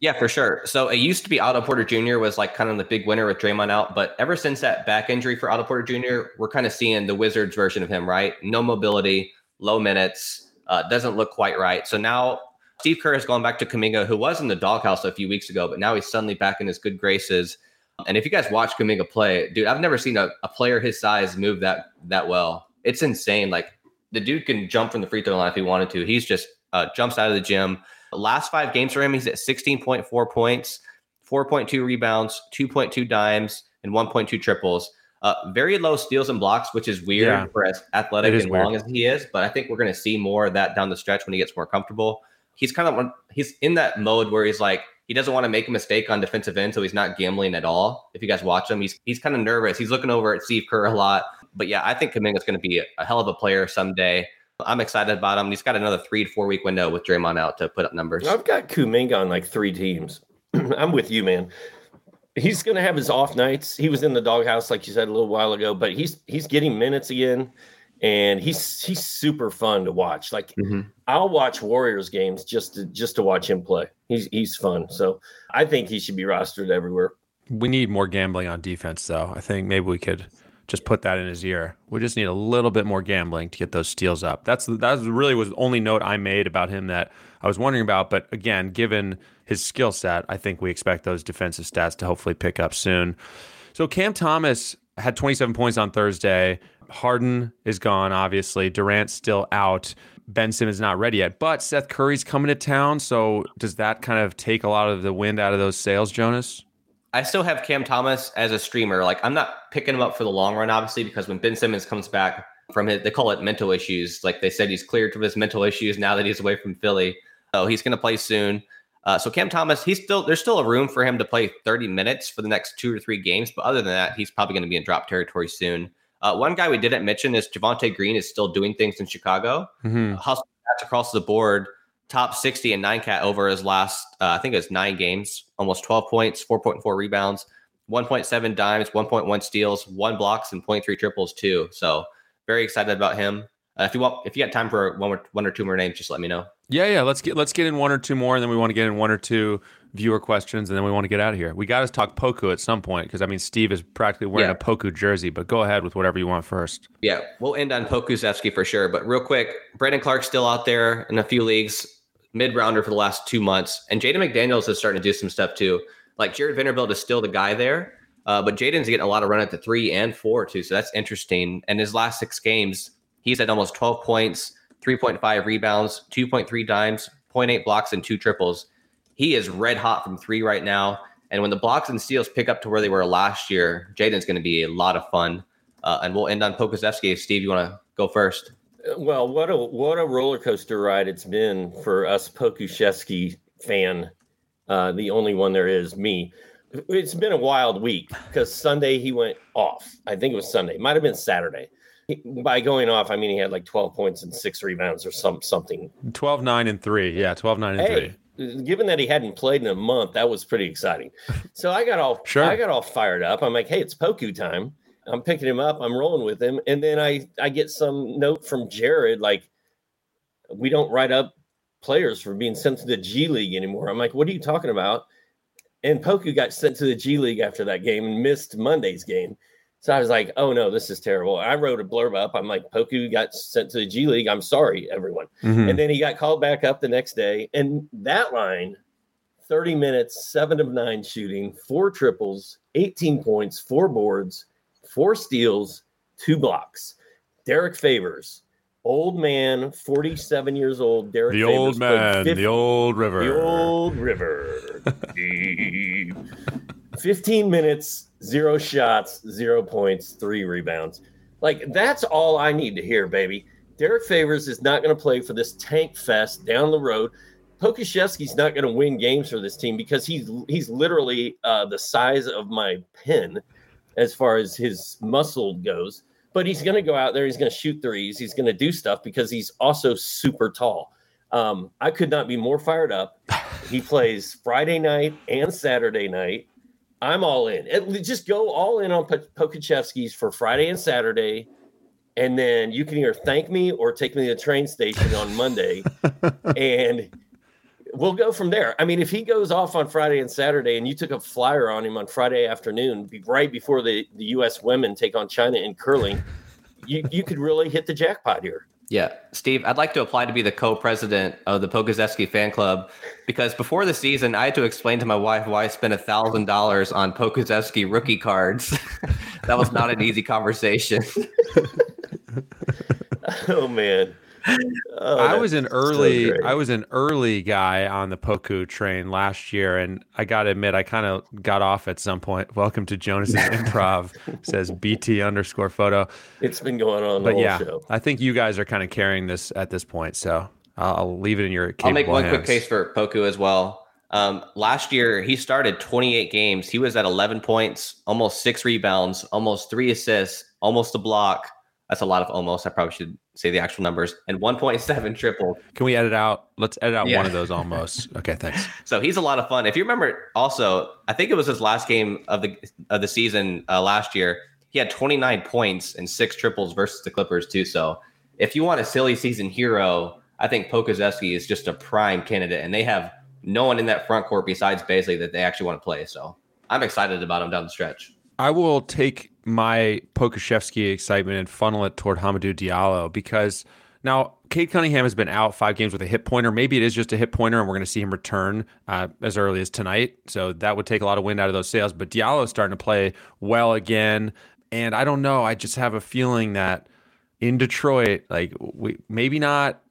Yeah, for sure. So it used to be Otto Porter Jr. was like kind of the big winner with Draymond out, but ever since that back injury for Otto Porter Jr., we're kind of seeing the Wizards version of him, right? No mobility, low minutes, uh, doesn't look quite right. So now Steve Kerr has gone back to Kuminga, who was in the doghouse a few weeks ago, but now he's suddenly back in his good graces. And if you guys watch Kuminga play, dude, I've never seen a, a player his size move that that well. It's insane. Like the dude can jump from the free throw line if he wanted to. He's just uh, jumps out of the gym last five games for him, he's at 16.4 points, 4.2 rebounds, 2.2 dimes, and 1.2 triples. Uh, very low steals and blocks, which is weird yeah. for as athletic and weird. long as he is. But I think we're going to see more of that down the stretch when he gets more comfortable. He's kind of he's in that mode where he's like he doesn't want to make a mistake on defensive end, so he's not gambling at all. If you guys watch him, he's he's kind of nervous. He's looking over at Steve Kerr a lot. But yeah, I think Kuminga is going to be a, a hell of a player someday. I'm excited about him. He's got another three to four week window with Draymond out to put up numbers. I've got Kuminga on like three teams. I'm with you, man. He's going to have his off nights. He was in the doghouse, like you said a little while ago, but he's he's getting minutes again, and he's he's super fun to watch. Like mm-hmm. I'll watch Warriors games just to just to watch him play. He's he's fun. So I think he should be rostered everywhere. We need more gambling on defense, though. I think maybe we could just put that in his ear. We just need a little bit more gambling to get those steals up. That's that really was the only note I made about him that I was wondering about. But again, given his skill set, I think we expect those defensive stats to hopefully pick up soon. So Cam Thomas had 27 points on Thursday. Harden is gone, obviously. Durant's still out. Ben Simmons not ready yet, but Seth Curry's coming to town. So does that kind of take a lot of the wind out of those sails, Jonas? I still have Cam Thomas as a streamer. Like I'm not picking him up for the long run, obviously, because when Ben Simmons comes back from his, they call it mental issues. Like they said, he's cleared from his mental issues now that he's away from Philly. So he's going to play soon. Uh, so Cam Thomas, he's still there's still a room for him to play 30 minutes for the next two or three games. But other than that, he's probably going to be in drop territory soon. Uh, one guy we didn't mention is Javonte Green is still doing things in Chicago. Mm-hmm. Hustle across the board top 60 and nine cat over his last, uh, I think it was nine games, almost 12 points, 4.4 rebounds, 1.7 dimes, 1.1 steals, one blocks, and 0.3 triples too. So very excited about him. Uh, if you want, if you got time for one or, one or two more names, just let me know. Yeah, yeah. Let's get let's get in one or two more, and then we want to get in one or two viewer questions, and then we want to get out of here. We got to talk Poku at some point because I mean Steve is practically wearing yeah. a Poku jersey. But go ahead with whatever you want first. Yeah, we'll end on Pokusevski for sure. But real quick, Brandon Clarke's still out there in a few leagues mid rounder for the last two months. And Jaden McDaniels is starting to do some stuff too. Like Jarred Vanderbilt is still the guy there, uh, but Jaden's getting a lot of run at the three and four too. So that's interesting. And his last six games, he's at almost 12 points, 3.5 rebounds, 2.3 dimes, 0.8 blocks, and two triples. He is red hot from three right now. And when the blocks and steals pick up to where they were last year, Jaden's going to be a lot of fun. Uh, and we'll end on Pokusevski. Steve, you want to go first? Well, what a what a roller coaster ride it's been for us Pokusevski fan Uh, the only one there is me. It's been a wild week because Sunday he went off. I think it was Sunday. Might have been Saturday. By going off, I mean he had like 12 points and six rebounds or some something. 12, 9, and 3. Yeah, 12, 9, and Hey, 3. given that he hadn't played in a month, that was pretty exciting. So I got all Sure. I got all fired up. I'm like, hey, it's Poku time. I'm picking him up. I'm rolling with him, and then I I get some note from Jared like, we don't write up players for being sent to the G League anymore. I'm like, what are you talking about? And Poku got sent to the G League after that game and missed Monday's game. So I was like, oh no, this is terrible. I wrote a blurb up. I'm like, Poku got sent to the G League. I'm sorry, everyone. Mhm. And then he got called back up the next day. And that line, 30 minutes, seven of nine shooting, four triples, 18 points, four boards, four steals, two blocks. Derrick Favors, old man, 47 years old. Derrick The Favors old man, 50 the old river. the old river. Deep. 15 minutes, zero shots, zero points, three rebounds. Like, that's all I need to hear, baby. Derrick Favors is not going to play for this tank fest down the road. Pokusevski's not going to win games for this team because he's he's literally uh, the size of my pen as far as his muscle goes. But he's going to go out there. He's going to shoot threes. He's going to do stuff because he's also super tall. Um, I could not be more fired up. He plays Friday night and Saturday night. I'm all in. It- just go all in on Po- Pokusevski's for Friday and Saturday, and then you can either thank me or take me to the train station on Monday, and we'll go from there. I mean, if he goes off on Friday and Saturday, and you took a flyer on him on Friday afternoon, be right before the the U.S. women take on China in curling, you you could really hit the jackpot here. Yeah, Steve, I'd like to apply to be the co-president of the Pokusevski fan club because before the season, I had to explain to my wife why I spent a thousand dollars on Pokusevski rookie cards. that was not an easy conversation. Oh man. Oh, I was an early great. I was an early guy on the Poku train last year and I got to admit I kind of got off at some point. Welcome to Jonas's improv says BT underscore photo. It's been going on But whole yeah, show. I think you guys are kind of carrying this at this point. So I'll, I'll leave it in your capable I'll make one quick case for Poku as well. Um, last year, he started 28 games. He was at 11 points, almost six rebounds, almost three assists, almost a block. That's a lot of almost. I probably should say the actual numbers. And 1.7 triple. Can we edit out? Let's edit out Yeah. one of those almost. Okay, thanks. So he's a lot of fun. If you remember, also, I think it was his last game of the of the season uh, last year. He had 29 points and six triples versus the Clippers too. So if you want a silly season hero, I think Pokusevski is just a prime candidate, and they have no one in that front court besides Bazley that they actually want to play. So I'm excited about him down the stretch. I will take my Pokusevski excitement and funnel it toward Hamidou Diallo because now Cade Cunningham has been out five games with a hip pointer. Maybe it is just a hip pointer, and we're going to see him return uh, as early as tonight. So that would take a lot of wind out of those sails. But Diallo is starting to play well again, and I don't know. I just have a feeling that in Detroit, like we maybe not.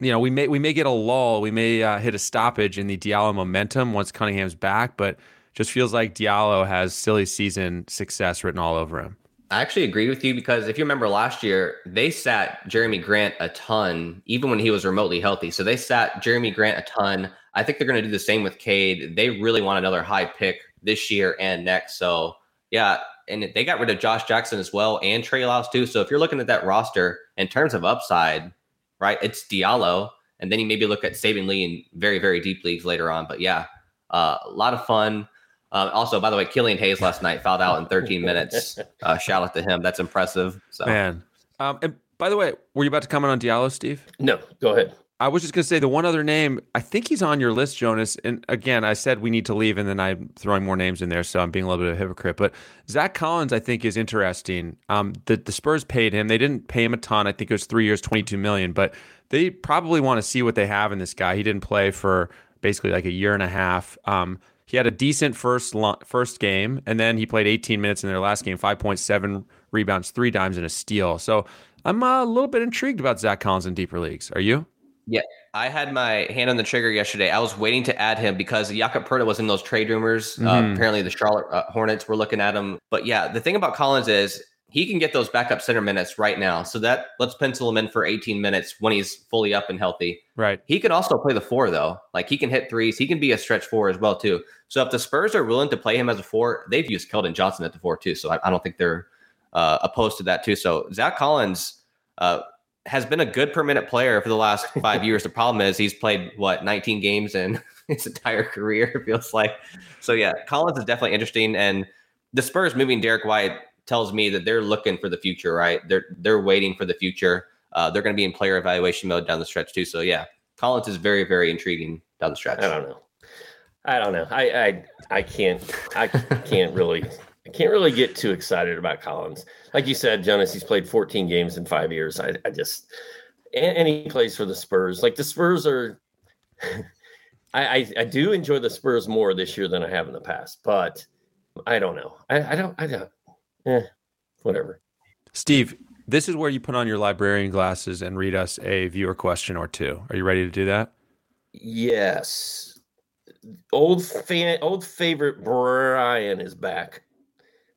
You know, we may we may get a lull. We may uh, hit a stoppage in the Diallo momentum once Cunningham's back, but just feels like Diallo has silly season success written all over him. I actually agree with you because if you remember last year, they sat Jerami Grant a ton, even when he was remotely healthy. So they sat Jerami Grant a ton. I think they're going to do the same with Cade. They really want another high pick this year and next. So yeah, and they got rid of Josh Jackson as well and Trey Lyles too. So if you're looking at that roster in terms of upside, right, it's Diallo, and then you maybe look at Saben Lee in very very deep leagues later on. But yeah, uh, a lot of fun. Um, also, by the way, Killian Hayes last night fouled out in 13 minutes. Uh, shout out to him. That's impressive. So Man. Um, and by the way, were you about to comment on Diallo, Steve? No, go ahead. I was just going to say the one other name, I think he's on your list, Jonas. And again, I said we need to leave, and then I'm throwing more names in there, so I'm being a little bit of a hypocrite. But Zach Collins, I think, is interesting. Um, the, the Spurs paid him. They didn't pay him a ton. I think it was three years, 22 million, but they probably want to see what they have in this guy. He didn't play for basically like a year and a half. Um, he had a decent first first game, and then he played 18 minutes in their last game, 5.7 rebounds, three dimes, and a steal. So I'm uh, a little bit intrigued about Zach Collins in deeper leagues. Are you? Yeah, I had my hand on the trigger yesterday. I was waiting to add him because Jakob Poeltl was in those trade rumors. Uh, Mhm. apparently, the Charlotte uh, Hornets were looking at him. But yeah, the thing about Collins is he can get those backup center minutes right now. So that let's pencil him in for 18 minutes when he's fully up and healthy. Right. He can also play the four though. Like he can hit threes. He can be a stretch four as well too. So if the Spurs are willing to play him as a four, they've used Keldon Johnson at the four too. So I, I don't think they're uh, opposed to that too. So Zach Collins uh, has been a good per minute player for the last five years. The problem is he's played what 19 games in his entire career. It feels like. So yeah, Collins is definitely interesting and. The Spurs moving Derrick White tells me that they're looking for the future, right? They're they're waiting for the future. Uh, they're going to be in player evaluation mode down the stretch too. So yeah, Collins is very very intriguing down the stretch. I don't know. I don't know. I I I can't I can't really I can't really get too excited about Collins. Like you said, Jonas, he's played 14 games in five years. I, I just and, and he plays for the Spurs. Like the Spurs are. I, I, I do enjoy the Spurs more this year than I have in the past, but I don't know. I, I don't I don't eh, whatever. Steve, this is where you put on your librarian glasses and read us a viewer question or two. Are you ready to do that? Yes. Old fan, old favorite Brian is back.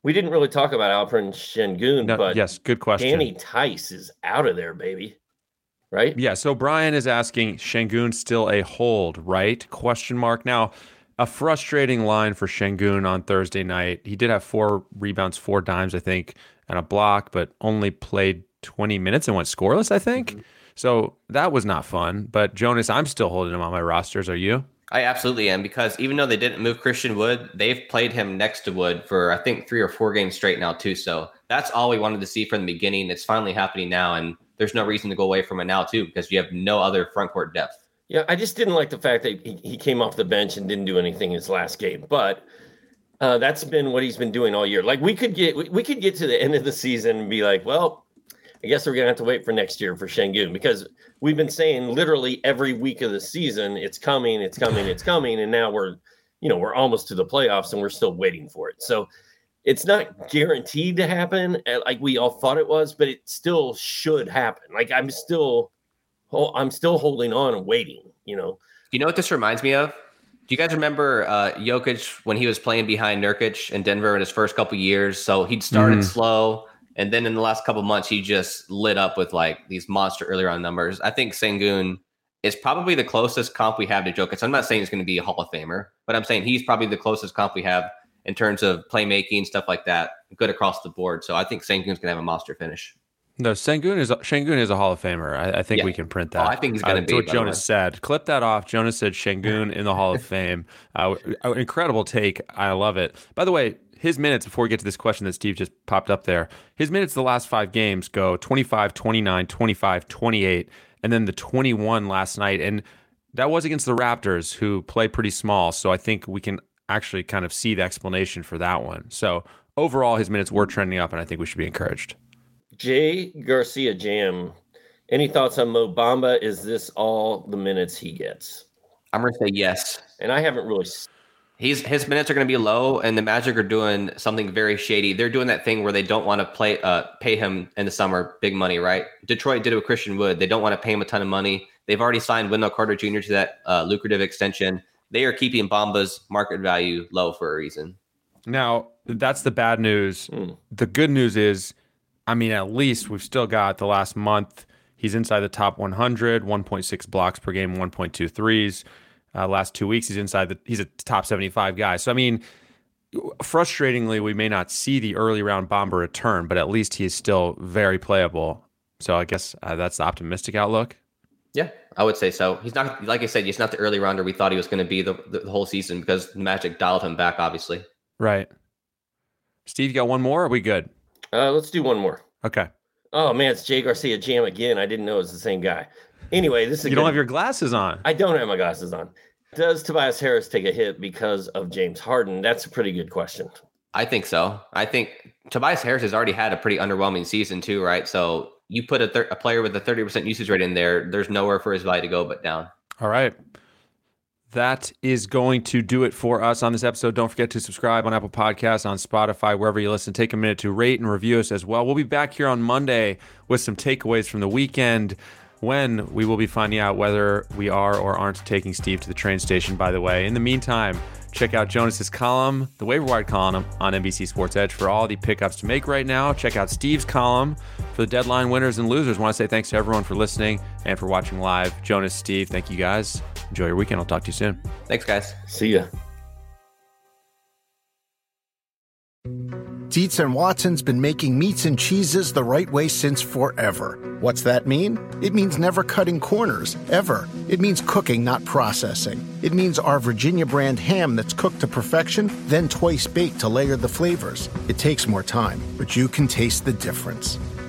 We didn't really talk about Alperen Sengun, No, but yes, good question. Danny Theis is out of there, baby. Right? Yeah, so Brian is asking Sengun still a hold, right? Question mark. Now, a frustrating line for Sengun on Thursday night. He did have four rebounds, four dimes, I think, and a block, but only played 20 minutes and went scoreless, I think. Mm-hmm. So that was not fun. But Jonas, I'm still holding him on my rosters. Are you? I absolutely am because even though they didn't move Christian Wood, they've played him next to Wood for I think three or four games straight now too. So that's all we wanted to see from the beginning. It's finally happening now, and there's no reason to go away from it now too because you have no other front court depth. Yeah, I just didn't like the fact that he, came off the bench and didn't do anything in his last game. But uh, that's been what he's been doing all year. Like we could get we, could get to the end of the season and be like, well, I guess we're gonna have to wait for next year for Sengun because we've been saying literally every week of the season it's coming, it's coming, it's coming, and now we're you know we're almost to the playoffs and we're still waiting for it. So it's not guaranteed to happen uh, like we all thought it was, but it still should happen. Like I'm still oh, I'm still holding on and waiting. You know, You know what this reminds me of? Do you guys remember uh, Jokic when he was playing behind Nurkic in Denver in his first couple years? So he'd started Mhm. slow, and then in the last couple months, he just lit up with like these monster early round numbers. I think Sengun is probably the closest comp we have to Jokic. I'm not saying he's going to be a Hall of Famer, but I'm saying he's probably the closest comp we have in terms of playmaking stuff like that. Good across the board. So I think Sengun's going to have a monster finish. No, Sengun is Sengun is a Hall of Famer. I, I think Yeah. we can print Oh, that. I think he's gonna that's be, what Jonas said. Clip that off. Jonas said Sengun in the Hall of Fame. Uh, incredible take. I love it. By the way, his minutes before we get to this question that Steve just popped up there. His minutes the last five games go 25, 29, 25, 28, and then the 21 last night. And that was against the Raptors, who play pretty small. So I think we can actually kind of see the explanation for that one. So overall, his minutes were trending up, and I think we should be encouraged. Jay Garcia Jam. Any thoughts on Mo Bamba? Is this all the minutes he gets? I'm going to say yes. And I haven't really. He's his minutes are going to be low, and the Magic are doing something very shady. They're doing that thing where they don't want to play, uh, pay him in the summer big money, right? Detroit did it with Christian Wood. They don't want to pay him a ton of money. They've already signed Wendell Carter Jr. to that uh, lucrative extension. They are keeping Bamba's market value low for a reason. Now, that's the bad news. Hmm. The good news is, I mean, at least we've still got the last month. He's inside the top 100, 1.6 blocks per game, 1.2 threes. Uh, last two weeks, he's inside the, he's a top 75 guy. So, I mean, frustratingly, we may not see the early round bomber return, but at least he is still very playable. So, I guess uh, that's the optimistic outlook. Yeah, I would say so. He's not, like I said, he's not the early rounder we thought he was going to be the, the, whole season because the Magic dialed him back, obviously. Right. Steve, you got one more? Or are we good? Uh, let's do one more. Okay. Oh man, it's Jay Garcia Jam again. I didn't know it was the same guy. Anyway, this is a You don't have your glasses on. I don't have my glasses on. Does Tobias Harris take a hit because of James Harden? That's a pretty good question. I think so. I think Tobias Harris has already had a pretty underwhelming season too, right? So you put a, thir- a player with a 30% usage rate in there, there's nowhere for his value to go but down. All right. That is going to do it for us on this episode. Don't forget to subscribe on Apple Podcasts, on Spotify, wherever you listen. Take a minute to rate and review us as well. We'll be back here on Monday with some takeaways from the weekend when we will be finding out whether we are or aren't taking Steve to the train station, by the way. In the meantime, Check out Jonas's column, the waiver column on NBC Sports Edge for all the pickups to make right now. Check out Steve's column for the deadline winners and losers. Want to say thanks to everyone for listening and for watching live. Jonas, Steve, thank you guys. Enjoy your weekend. I'll talk to you soon. Thanks, guys. See ya. Dietz and Watson's been making meats and cheeses the right way since forever. What's that mean? It means never cutting corners, ever. It means cooking, not processing. It means our Virginia brand ham that's cooked to perfection, then twice baked to layer the flavors. It takes more time, but you can taste the difference.